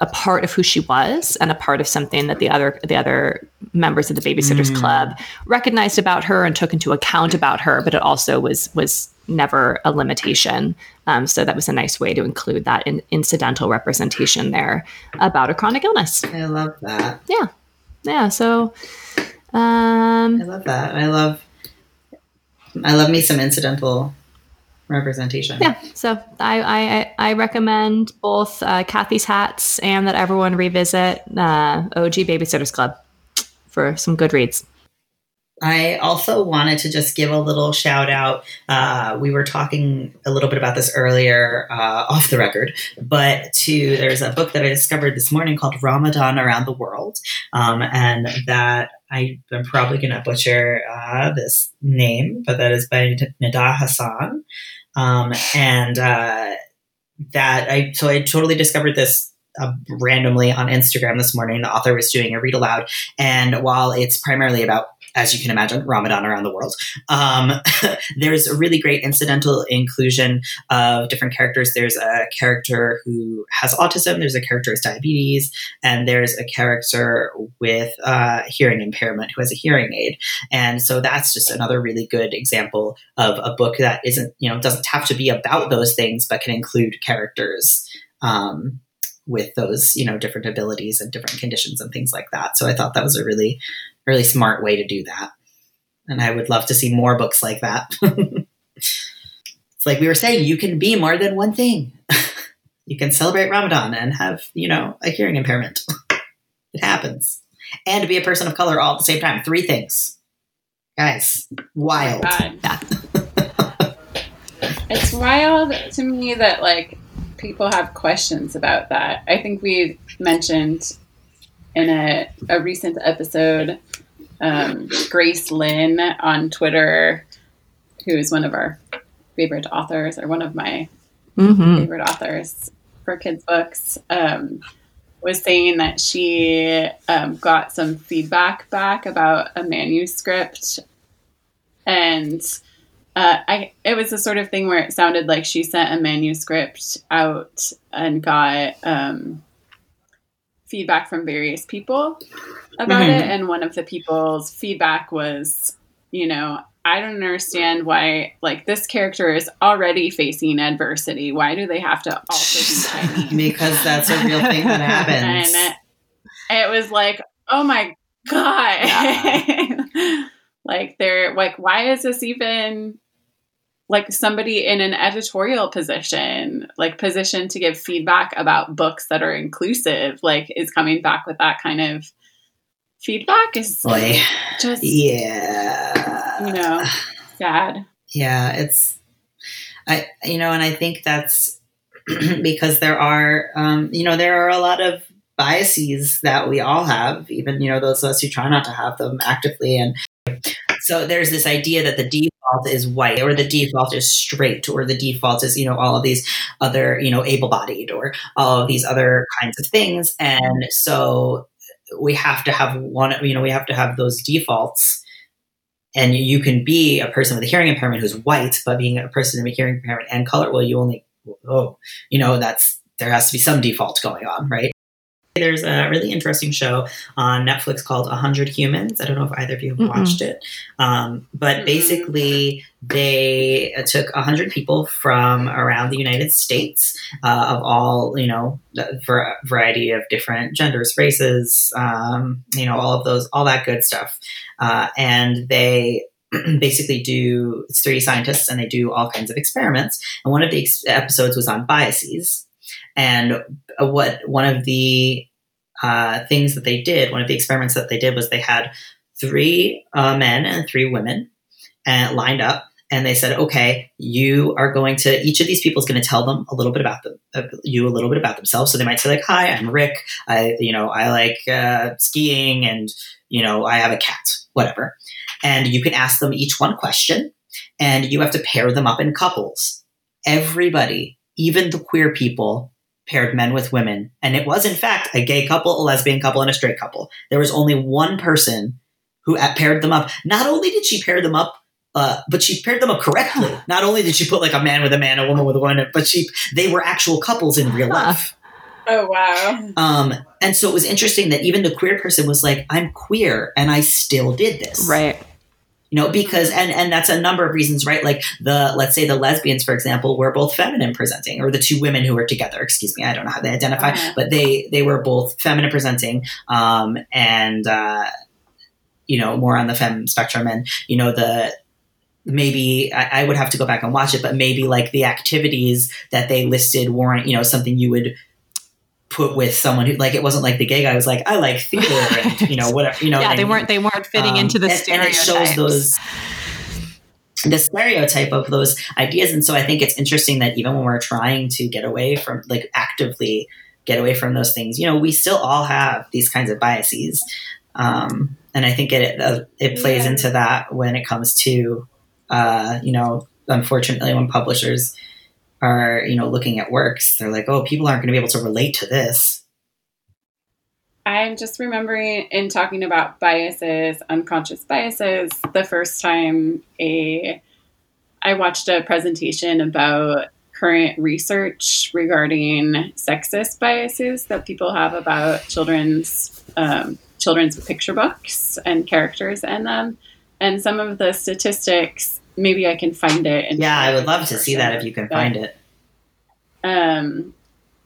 a part of who she was and a part of something that the other the other members of the Babysitters mm. Club recognized about her and took into account about her. But it also was was never a limitation. Um, so that was a nice way to include that in, incidental representation there about a chronic illness. I love that. Yeah, yeah. So um, I love that. I love I love me some incidental representation. Yeah. So I I, I recommend both uh, Kathy's hats and that everyone revisit uh, OG Babysitters Club for some good reads. I also wanted to just give a little shout out. Uh, we were talking a little bit about this earlier uh, off the record, but to there's a book that I discovered this morning called Ramadan Around the World, um, and that I, am probably going to butcher uh, this name, but that is by Ndaa Hassan. Um, and uh, that I so I totally discovered this uh, randomly on Instagram this morning. The author was doing a read aloud, and while it's primarily about as you can imagine, Ramadan around the world. Um, there's a really great incidental inclusion of different characters. There's a character who has autism, there's a character with diabetes, and there's a character with uh, hearing impairment who has a hearing aid. And so that's just another really good example of a book that isn't, you know, doesn't have to be about those things, but can include characters. Um, with those you know different abilities and different conditions and things like that so i thought that was a really really smart way to do that. And I would love to see more books like that. it's like we were saying, you can be more than one thing. you can celebrate Ramadan and have, you know, a hearing impairment. it happens. And be a person of color all at the same time. Three things. Guys, wild. it's wild to me that like people have questions about that. I think we mentioned in a, a recent episode um, Grace Lin on Twitter, who is one of our favorite authors, or one of my mm-hmm. favorite authors for kids' books, um, was saying that she um, got some feedback back about a manuscript, and uh, I it was the sort of thing where it sounded like she sent a manuscript out and got um, feedback from various people about Mhm. it, and one of the people's feedback was, you know, I don't understand why like this character is already facing adversity. Why do they have to also be Chinese? because that's a real thing that happens. and it was like, oh my god, like they're like, why is this even like somebody in an editorial position, like position to give feedback about books that are inclusive, like is coming back with that kind of feedback is Boy, just yeah, you know sad. yeah, it's I you know, and I think that's because there are um, you know there are a lot of biases that we all have, even you know those of us who try not to have them actively, and so there's this idea that the default is white or the default is straight or the default is you know all of these other you know able-bodied or all of these other kinds of things. And so we have to have one you know we have to have those defaults. And you can be a person with a hearing impairment who's white but being a person with a hearing impairment and color well you only oh you know that's there has to be some default going on right there's a really interesting show on Netflix called 100 Humans. I don't know if either of you have Mm-mm. watched it. Um, but Mm-mm. basically, they uh, took 100 people from around the United States uh, of all, you know, the var- variety of different genders, races, um, you know, all of those, all that good stuff. Uh, and they basically do, it's three scientists and they do all kinds of experiments. And one of the ex- episodes was on biases. And uh, what one of the uh, things that they did, one of the experiments that they did was they had three uh, men and three women and lined up, and they said, "Okay, you are going to each of these people is going to tell them a little bit about them, uh, you a little bit about themselves." So they might say, "Like, hi, I'm Rick. I, you know, I like uh, skiing, and you know, I have a cat, whatever." And you can ask them each one question, and you have to pair them up in couples. Everybody, even the queer people, paired men with women. And it was, in fact, a gay couple, a lesbian couple, and a straight couple. There was only one person who paired them up. Not only did she pair them up, uh, but she paired them up correctly. Not only did she put like a man with a man, a woman with a woman, but she they were actual couples in real life. Oh wow. Um, and so it was interesting that even the queer person was like, "I'm queer, and I still did this." Right. You know because and and that's a number of reasons right like the let's say the lesbians for example were both feminine presenting or the two women who were together excuse me i don't know how they identify Uh-huh. but they they were both feminine presenting um and uh you know more on the fem spectrum and you know the maybe I, I would have to go back and watch it but maybe like the activities that they listed weren't you know something you would put with someone who like it wasn't like the gay guy was like i like theater and you know whatever you know yeah, what I they mean? weren't they weren't fitting Um, into the and, and it shows those the stereotype of those ideas and so i think it's interesting that even when we're trying to get away from like actively get away from those things you know we still all have these kinds of biases um, and i think it uh, it plays Yeah. into that when it comes to uh, you know unfortunately when publishers are you know looking at works they're like oh people aren't going to be able to relate to this I'm just remembering in talking about biases, unconscious biases, the first time a I watched a presentation about current research regarding sexist biases that people have about children's um, children's picture books and characters in them, and some of the statistics. Maybe I can find it. and yeah i would love to see that if you can But- find it um,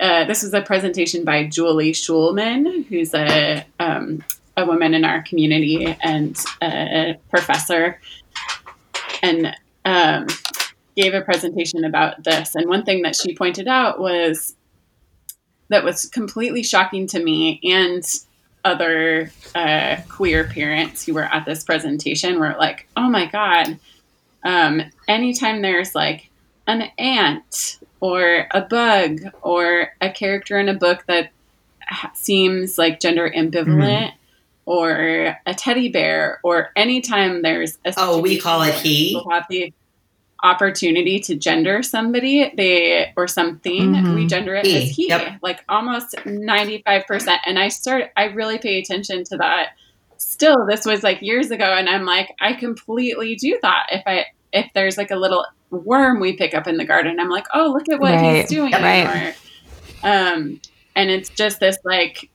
uh, this was a presentation by Julie Schulman, who's a um, a woman in our community and a professor, and um, gave a presentation about this. And one thing that she pointed out was that was completely shocking to me and other uh, queer parents who were at this presentation were like, "Oh my god!" Um, anytime there's like an ant or a bug or a character in a book that seems like gender ambivalent or a teddy bear or anytime there's a Oh, we call it he? have the opportunity to gender somebody, they or something, Mhm. we gender it He, as he, yep. like almost ninety five percent. And I start, I really pay attention to that. Still, this was like years ago, and I'm like, I completely do that. If I if there's like a little worm we pick up in the garden, I'm like, oh, look at what Right, he's doing. right. Or, um, and it's just this like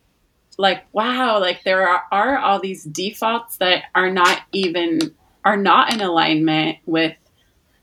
like wow like there are, are all these defaults that are not even are not in alignment with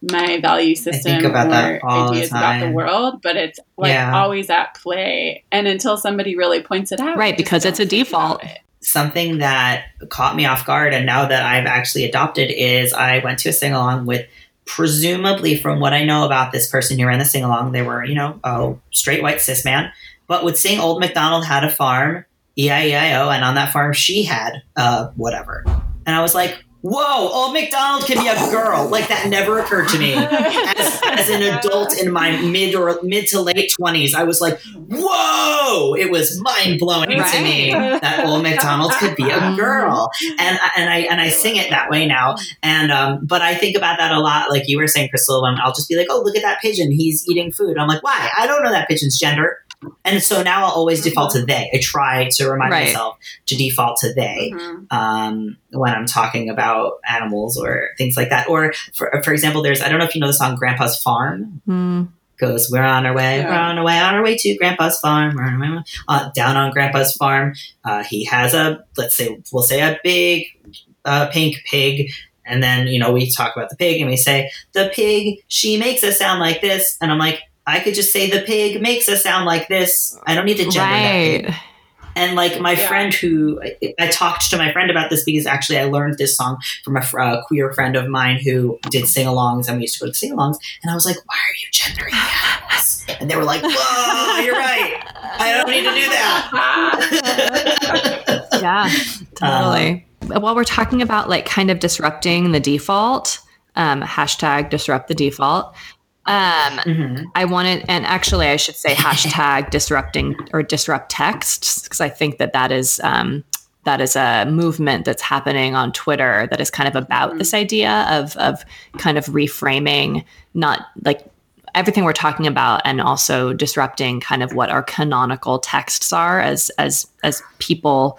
my value system about or that all the ideas about the world but it's like Yeah. always at play and until somebody really points it out Right, because it's a default. it. Something that caught me off guard and now that I've actually adopted is I went to a sing along with presumably from what I know about this person who ran the sing along, they were, you know, a straight white cis man, but would sing Old MacDonald had a farm, E I E I O, and on that farm she had uh whatever. And I was like, Whoa, Old McDonald can be a girl. Like that never occurred to me. As, as an adult in my mid or mid to late twenties, I was like, "Whoa!" It was mind blowing to me that Old McDonald could be a girl, and and I and I sing it that way now. And um, but I think about that a lot, like you were saying, Crystal. When I'll just be like, "Oh, look at that pigeon! He's eating food." I'm like, "Why? I don't know that pigeon's gender." And so now I'll always default to they. I try to remind Right. myself to default to they Mhm. um, when I'm talking about animals or things like that. Or for, for example, there's I don't know if you know the song Grandpa's Farm Hmm. goes, We're on our way, Yeah. we're on our way, on our way to Grandpa's farm, we're on our way, uh, down on Grandpa's farm. Uh, he has a, let's say, we'll say a big uh, pink pig. And then, you know, we talk about the pig and we say, The pig, she makes a sound like this. And I'm like, I could just say the pig makes a sound like this. I don't need to gender that pig. Right. And like my Yeah. friend who I, I talked to my friend about this because actually I learned this song from a fr- uh, queer friend of mine who did sing alongs and we used to go to sing alongs. And I was like, why are you gendering the animals? And they were like, whoa, you're right. I don't need to do that. Yeah, totally. While we're talking about like kind of disrupting the default, um, hashtag disrupt the default. Um, Mhm. I wanted, and actually, I should say hashtag disrupting or disrupt texts because I think that that is um, that is a movement that's happening on Twitter that is kind of about Mhm. this idea of of kind of reframing, not like everything we're talking about, and also disrupting kind of what our canonical texts are as as as people.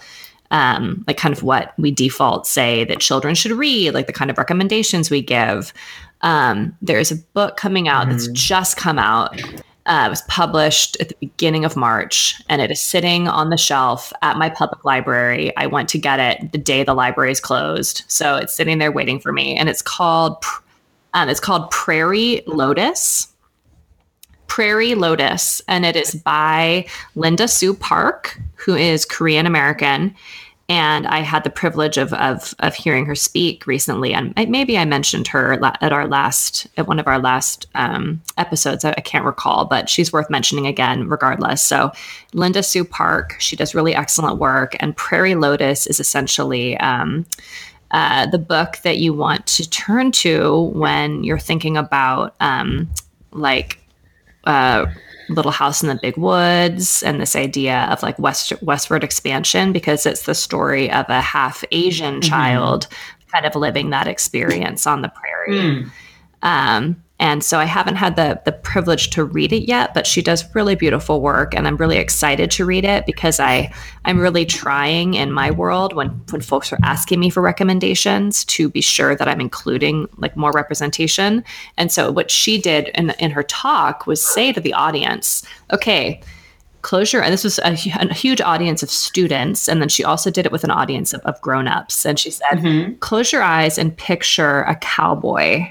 Um, like kind of what we default say that children should read, like the kind of recommendations we give. Um, there's a book coming out that's Mhm. just come out. Uh, it was published at the beginning of March, and it is sitting on the shelf at my public library. I went to get it the day the library is closed, so it's sitting there waiting for me. And it's called, um, it's called Prairie Lotus. Prairie Lotus, and it is by Linda Sue Park, who is Korean American. And I had the privilege of, of of hearing her speak recently, and maybe I mentioned her at our last at one of our last um, episodes. I, I can't recall, but she's worth mentioning again, regardless. So, Linda Sue Park, she does really excellent work, and Prairie Lotus is essentially um, uh, the book that you want to turn to when you're thinking about um, like uh, Little House in the Big Woods and this idea of like west westward expansion because it's the story of a half Asian Mhm. child kind of living that experience on the prairie. Mm. Um, and so I haven't had the the privilege to read it yet, but she does really beautiful work, and I'm really excited to read it because I I'm really trying in my world when when folks are asking me for recommendations to be sure that I'm including like more representation. And so what she did in in her talk was say to the audience, okay. closure and this was a, a huge audience of students. And then she also did it with an audience of, of grown-ups. And she said, Mhm. close your eyes and picture a cowboy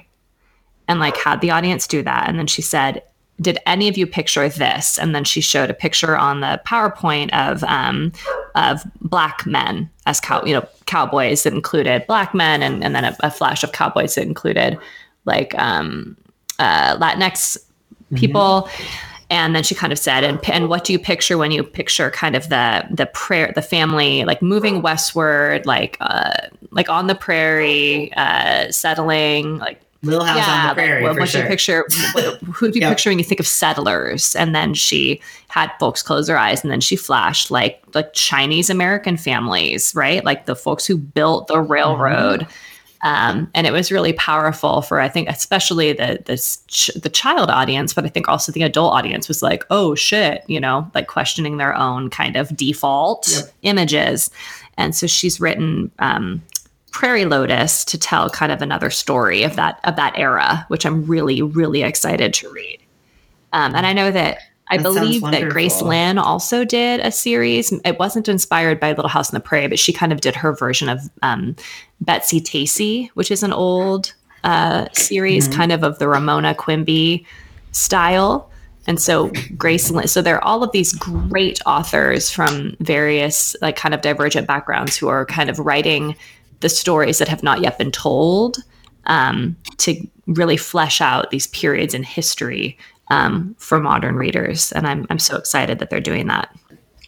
and like had the audience do that. And then she said did any of you picture this? And then she showed a picture on the powerpoint of um, of black men as cow you know cowboys that included black men and, and then a, a flash of cowboys that included like um, uh, latinx people. And then she kind of said and, and what do you picture when you picture kind of the the prayer the family like moving westward like uh like on the prairie uh settling like Little House on the Prairie, like, for what do you picture who do you Yeah. picture when you think of settlers and then she had folks close their eyes and then she flashed like like chinese american families right like the folks who built the railroad Um, and it was really powerful for I think especially the the ch- the child audience, but I think also the adult audience was like, oh shit, you know, like questioning their own kind of default Yep. images. And so she's written um, Prairie Lotus to tell kind of another story of that of that era, which I'm really really excited to read. Um, and I know that I That believe that Grace. Lin also did a series. It wasn't inspired by Little House on the Prairie, but she kind of did her version of um, Betsy Tacy, which is an old uh, series, Mhm. kind of of the Ramona Quimby style. And so Grace Lin, so there are all of these great authors from various like kind of divergent backgrounds who are kind of writing the stories that have not yet been told um, to really flesh out these periods in history um, for modern readers. And I'm, I'm so excited that they're doing that.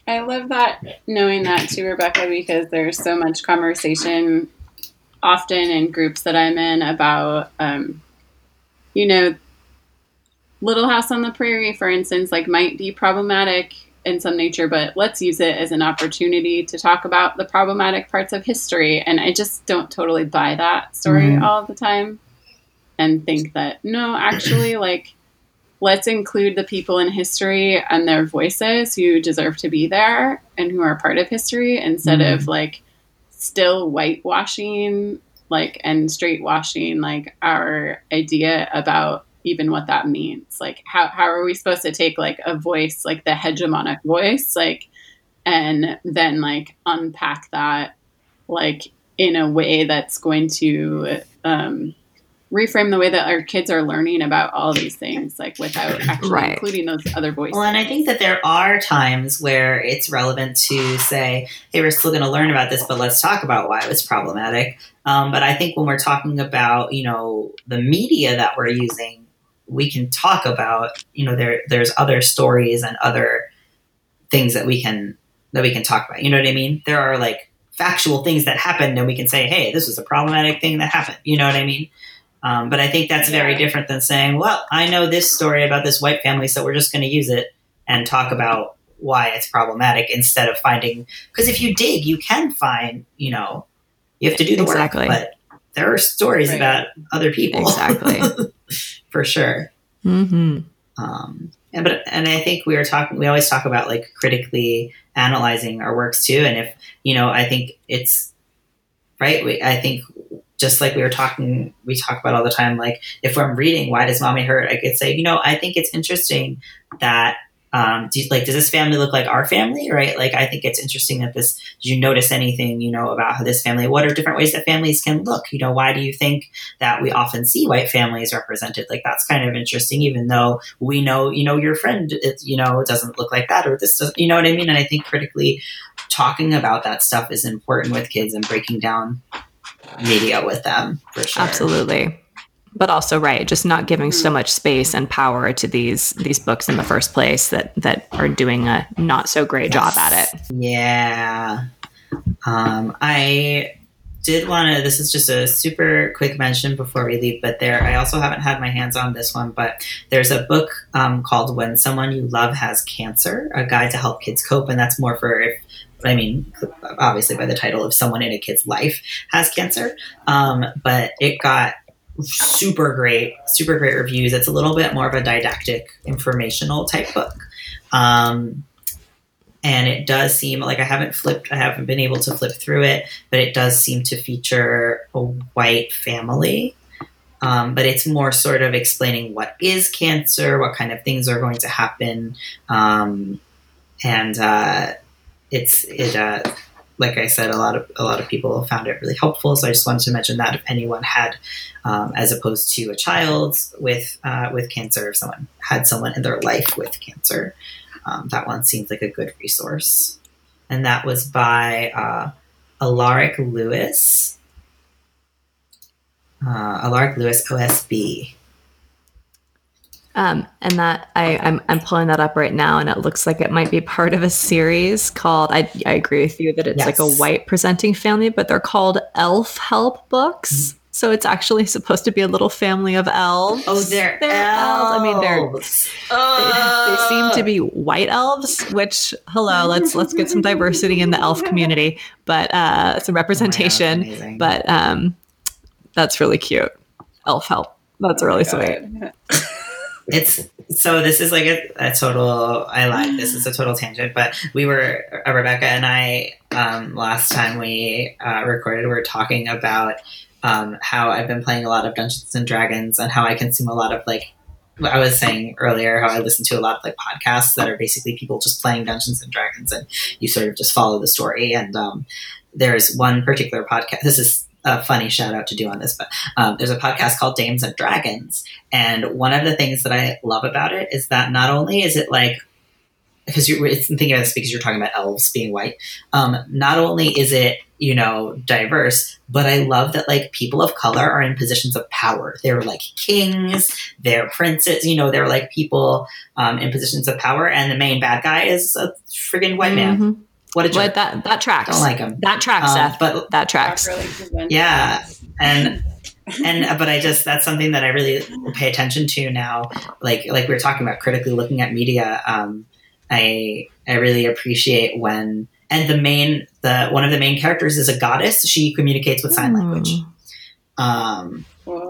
I love that knowing that too, Rebecca, because there's so much conversation often in groups that I'm in about, um, you know, Little House on the Prairie, for instance, like might be problematic in some nature, but let's use it as an opportunity to talk about the problematic parts of history. And I just don't totally buy that story Mhm. all the time and think that, no, actually, like, let's include the people in history and their voices who deserve to be there and who are part of history instead of like still whitewashing like and straight washing like our idea about even what that means like how, how are we supposed to take like a voice like the hegemonic voice like and then like unpack that like in a way that's going to um, reframe the way that our kids are learning about all these things, like without actually Right. including those other voices. Well, and I think that there are times where it's relevant to say, hey, we're still going to learn about this, but let's talk about why it was problematic. Um, but I think when we're talking about, you know, the media that we're using, we can talk about, you know, there there's other stories and other things that we can that we can talk about. You know what I mean? There are like factual things that happened, and we can say, hey, this was a problematic thing that happened. You know what I mean? Um, but I think that's very different than saying, well, I know this story about this white family, so we're just going to use it and talk about why it's problematic instead of finding. Because if you dig, you can find, you know, you have to do the Exactly. work. But there are stories Right. about other people. Exactly. For sure. hmm Um, and but and I think we were talking. We always talk about like critically analyzing our works too. And if you know, I think it's right. We, I think just like we were talking, we talk about all the time. Like if I'm reading, why does mommy hurt? I could say, you know, I think it's interesting that. Um, do like, does this family look like our family? Right? Like, I think it's interesting that this. Did you notice anything, you know, about how this family? What are different ways that families can look? You know, why do you think that we often see white families represented? Like, that's kind of interesting, even though we know, you know, your friend, it, you know, doesn't look like that, or this doesn't, you know what I mean? And I think critically talking about that stuff is important with kids and breaking down media with them for sure. Absolutely. But also, right, just not giving so much space and power to these these books in the first place that that are doing a not so great job at it. Yeah. Um, I did want to. This is just a super quick mention before we leave, but there, I also haven't had my hands on this one, but there's a book um, called "When Someone You Love Has Cancer: A Guide to Help Kids Cope," and that's more for if. I mean, obviously, by the title of someone in a kid's life has cancer, um, but it got super great, super great reviews. It's a little bit more of a didactic, informational type book. Um, and it does seem like I haven't flipped, I haven't been able to flip through it, but it does seem to feature a white family. Um, but it's more sort of explaining what is cancer, what kind of things are going to happen, um, and uh, it's it. Uh, like I said, a lot of a lot of people found it really helpful. So I just wanted to mention that if anyone had, um, as opposed to a child with uh, with cancer, if someone had someone in their life with cancer, um, that one seems like a good resource. And that was by uh, Alaric Lewis. Uh, Alaric Lewis OSB. Um, and that I, I'm I'm pulling that up right now, and it looks like it might be part of a series called. I I agree with you that it's like a white presenting family, but they're called Elf Help books. So it's actually supposed to be a little family of elves. Oh, they're, elves. I mean, they're elves. they, they seem to be white elves which hello let's let's get some diversity in the elf community but uh some Oh God, representation but um That's really cute. Elf help. That's really sweet. it's so this is like a, a total i lied this is a total tangent but we were uh, rebecca and i um, last time we uh, recorded we were talking about um, how i've been playing a lot of dungeons and dragons and how i consume a lot of like i was saying earlier how i listen to a lot of like podcasts that are basically people just playing dungeons and dragons and you sort of just follow the story and um, there's one particular podcast this is a funny shout out to do on this, but um, there's a podcast called Dames and Dragons. And one of the things that I love about it is that not only is it like, because you're thinking about this because you're talking about elves being white, um, not only is it, you know, diverse, but I love that like people of color are in positions of power. They're like kings, they're princes, you know, they're like people um, in positions of power. And the main bad guy is a friggin' white man. What a jerk. But that that tracks. Don't like him. That tracks, Um, Seth. but that tracks. Yeah. and and but I just that's something that I really pay attention to now. Like like we were talking about critically looking at media. Um, I I really appreciate when and the main the one of the main characters is a goddess. She communicates with sign language. Um,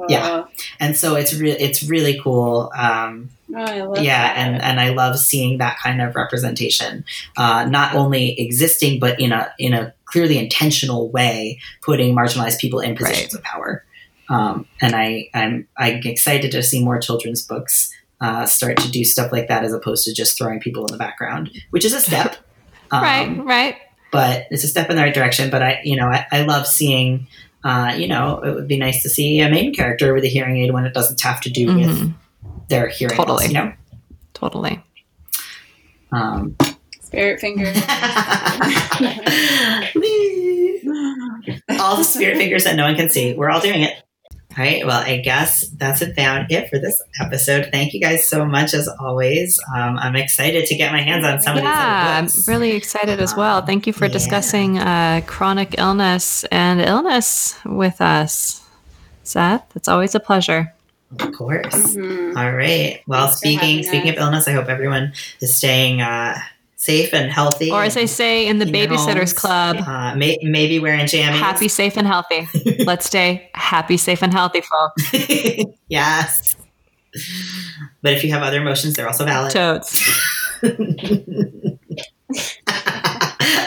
Yeah. and so it's really it's really cool. Um, Oh, I love yeah, that. and and I love seeing that kind of representation, uh, not only existing but in a in a clearly intentional way, putting marginalized people in positions of power. Um, and I I'm I'm excited to see more children's books uh, start to do stuff like that as opposed to just throwing people in the background, which is a step. Um, right, right. but it's a step in the right direction. But I, you know, I, I love seeing, uh, you know, it would be nice to see a main character with a hearing aid when it doesn't have to do with Mhm. their hearing Totally. loss, you know. Totally. Um, Spirit finger. all the spirit fingers that no one can see. We're all doing it. All right. Well, I guess that's about it for this episode. Thank you guys so much, as always. Um, I'm excited to get my hands on some yeah, of these. Yeah, I'm these. other books. really excited as well. Thank you for Yeah. discussing uh, chronic illness and illness with us, Seth. It's always a pleasure. Of course. Mhm. All right. Well, Thanks for speaking having speaking of illness, I hope everyone is staying uh, safe and healthy. Or as they say in the in Babysitters. Club, uh, may, maybe wearing jammies. happy, safe, and healthy. Let's stay happy, safe, and healthy, folks. yes. But if you have other emotions, they're also valid. Toads.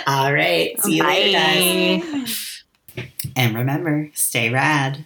All right. See you later, guys. Bye. And remember, stay rad.